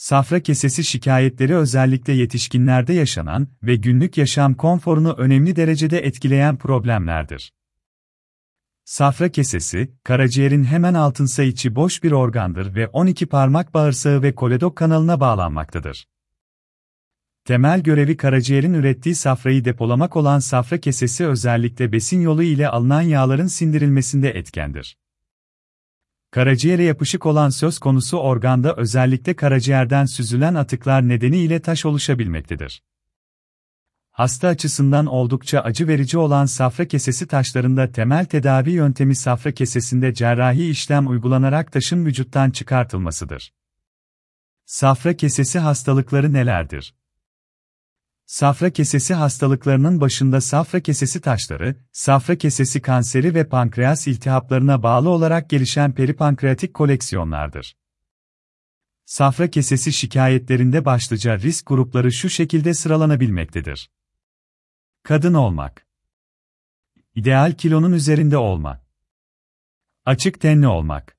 Safra kesesi şikayetleri özellikle yetişkinlerde yaşanan ve günlük yaşam konforunu önemli derecede etkileyen problemlerdir. Safra kesesi, karaciğerin hemen altınsa içi boş bir organdır ve 12 parmak bağırsağı ve koledok kanalına bağlanmaktadır. Temel görevi karaciğerin ürettiği safrayı depolamak olan safra kesesi özellikle besin yolu ile alınan yağların sindirilmesinde etkendir. Karaciğere yapışık olan söz konusu organda özellikle karaciğerden süzülen atıklar nedeniyle taş oluşabilmektedir. Hasta açısından oldukça acı verici olan safra kesesi taşlarında temel tedavi yöntemi safra kesesinde cerrahi işlem uygulanarak taşın vücuttan çıkartılmasıdır. Safra kesesi hastalıkları nelerdir? Safra kesesi hastalıklarının başında safra kesesi taşları, safra kesesi kanseri ve pankreas iltihaplarına bağlı olarak gelişen peripankreatik koleksiyonlardır. Safra kesesi şikayetlerinde başlıca risk grupları şu şekilde sıralanabilmektedir. Kadın olmak. İdeal kilonun üzerinde olma. Açık tenli olmak.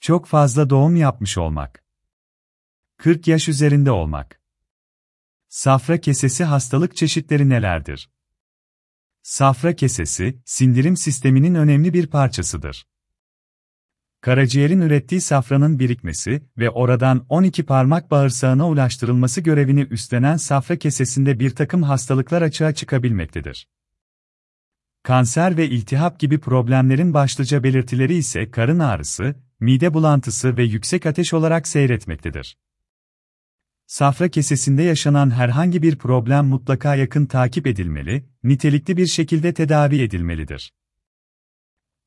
Çok fazla doğum yapmış olmak. 40 yaş üzerinde olmak. Safra kesesi hastalık çeşitleri nelerdir? Safra kesesi, sindirim sisteminin önemli bir parçasıdır. Karaciğerin ürettiği safranın birikmesi ve oradan 12 parmak bağırsağına ulaştırılması görevini üstlenen safra kesesinde bir takım hastalıklar açığa çıkabilmektedir. Kanser ve iltihap gibi problemlerin başlıca belirtileri ise karın ağrısı, mide bulantısı ve yüksek ateş olarak seyretmektedir. Safra kesesinde yaşanan herhangi bir problem mutlaka yakın takip edilmeli, nitelikli bir şekilde tedavi edilmelidir.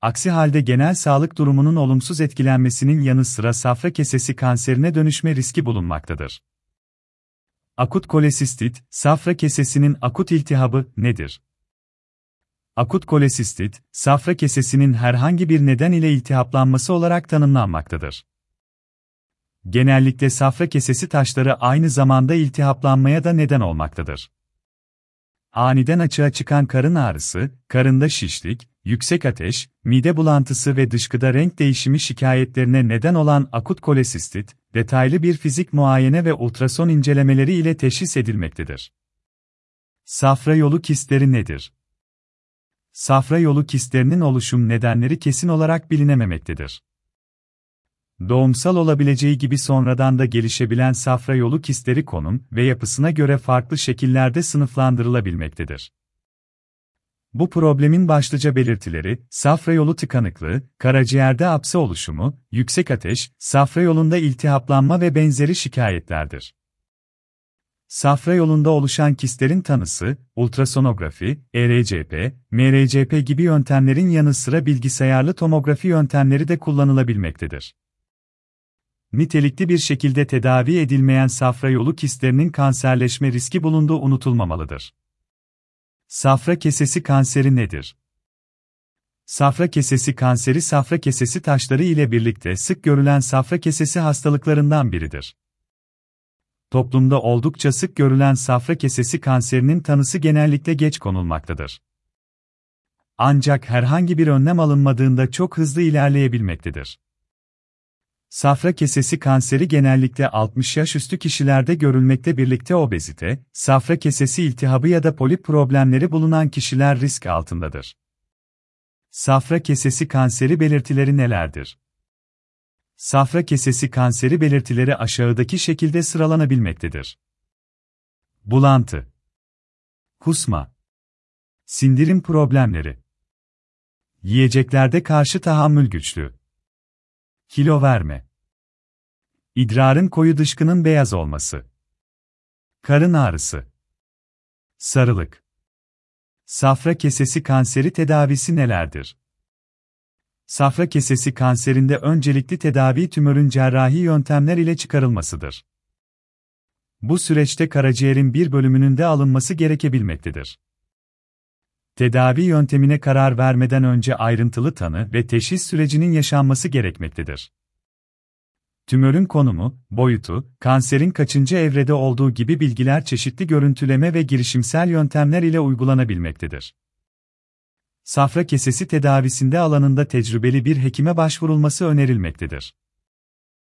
Aksi halde genel sağlık durumunun olumsuz etkilenmesinin yanı sıra safra kesesi kanserine dönüşme riski bulunmaktadır. Akut kolesistit, safra kesesinin akut iltihabı nedir? Akut kolesistit, safra kesesinin herhangi bir neden ile iltihaplanması olarak tanımlanmaktadır. Genellikle safra kesesi taşları aynı zamanda iltihaplanmaya da neden olmaktadır. Aniden açığa çıkan karın ağrısı, karında şişlik, yüksek ateş, mide bulantısı ve dışkıda renk değişimi şikayetlerine neden olan akut kolesistit, detaylı bir fizik muayene ve ultrason incelemeleri ile teşhis edilmektedir. Safra yolu kistleri nedir? Safra yolu kistlerinin oluşum nedenleri kesin olarak bilinememektedir. Doğumsal olabileceği gibi sonradan da gelişebilen safra yolu kistleri konum ve yapısına göre farklı şekillerde sınıflandırılabilmektedir. Bu problemin başlıca belirtileri, safra yolu tıkanıklığı, karaciğerde apse oluşumu, yüksek ateş, safra yolunda iltihaplanma ve benzeri şikayetlerdir. Safra yolunda oluşan kistlerin tanısı, ultrasonografi, ERCP, MRCP gibi yöntemlerin yanı sıra bilgisayarlı tomografi yöntemleri de kullanılabilmektedir nitelikli bir şekilde tedavi edilmeyen safra yolu kistlerinin kanserleşme riski bulunduğu unutulmamalıdır. Safra kesesi kanseri nedir? Safra kesesi kanseri safra kesesi taşları ile birlikte sık görülen safra kesesi hastalıklarından biridir. Toplumda oldukça sık görülen safra kesesi kanserinin tanısı genellikle geç konulmaktadır. Ancak herhangi bir önlem alınmadığında çok hızlı ilerleyebilmektedir. Safra kesesi kanseri genellikle 60 yaş üstü kişilerde görülmekte birlikte obezite, safra kesesi iltihabı ya da polip problemleri bulunan kişiler risk altındadır. Safra kesesi kanseri belirtileri nelerdir? Safra kesesi kanseri belirtileri aşağıdaki şekilde sıralanabilmektedir. Bulantı, kusma, sindirim problemleri, yiyeceklerde karşı tahammül güçlüğü, Kilo verme. İdrarın koyu dışkının beyaz olması. Karın ağrısı. Sarılık. Safra kesesi kanseri tedavisi nelerdir? Safra kesesi kanserinde öncelikli tedavi tümörün cerrahi yöntemler ile çıkarılmasıdır. Bu süreçte karaciğerin bir bölümünün de alınması gerekebilmektedir. Tedavi yöntemine karar vermeden önce ayrıntılı tanı ve teşhis sürecinin yaşanması gerekmektedir. Tümörün konumu, boyutu, kanserin kaçıncı evrede olduğu gibi bilgiler çeşitli görüntüleme ve girişimsel yöntemler ile uygulanabilmektedir. Safra kesesi tedavisinde alanında tecrübeli bir hekime başvurulması önerilmektedir.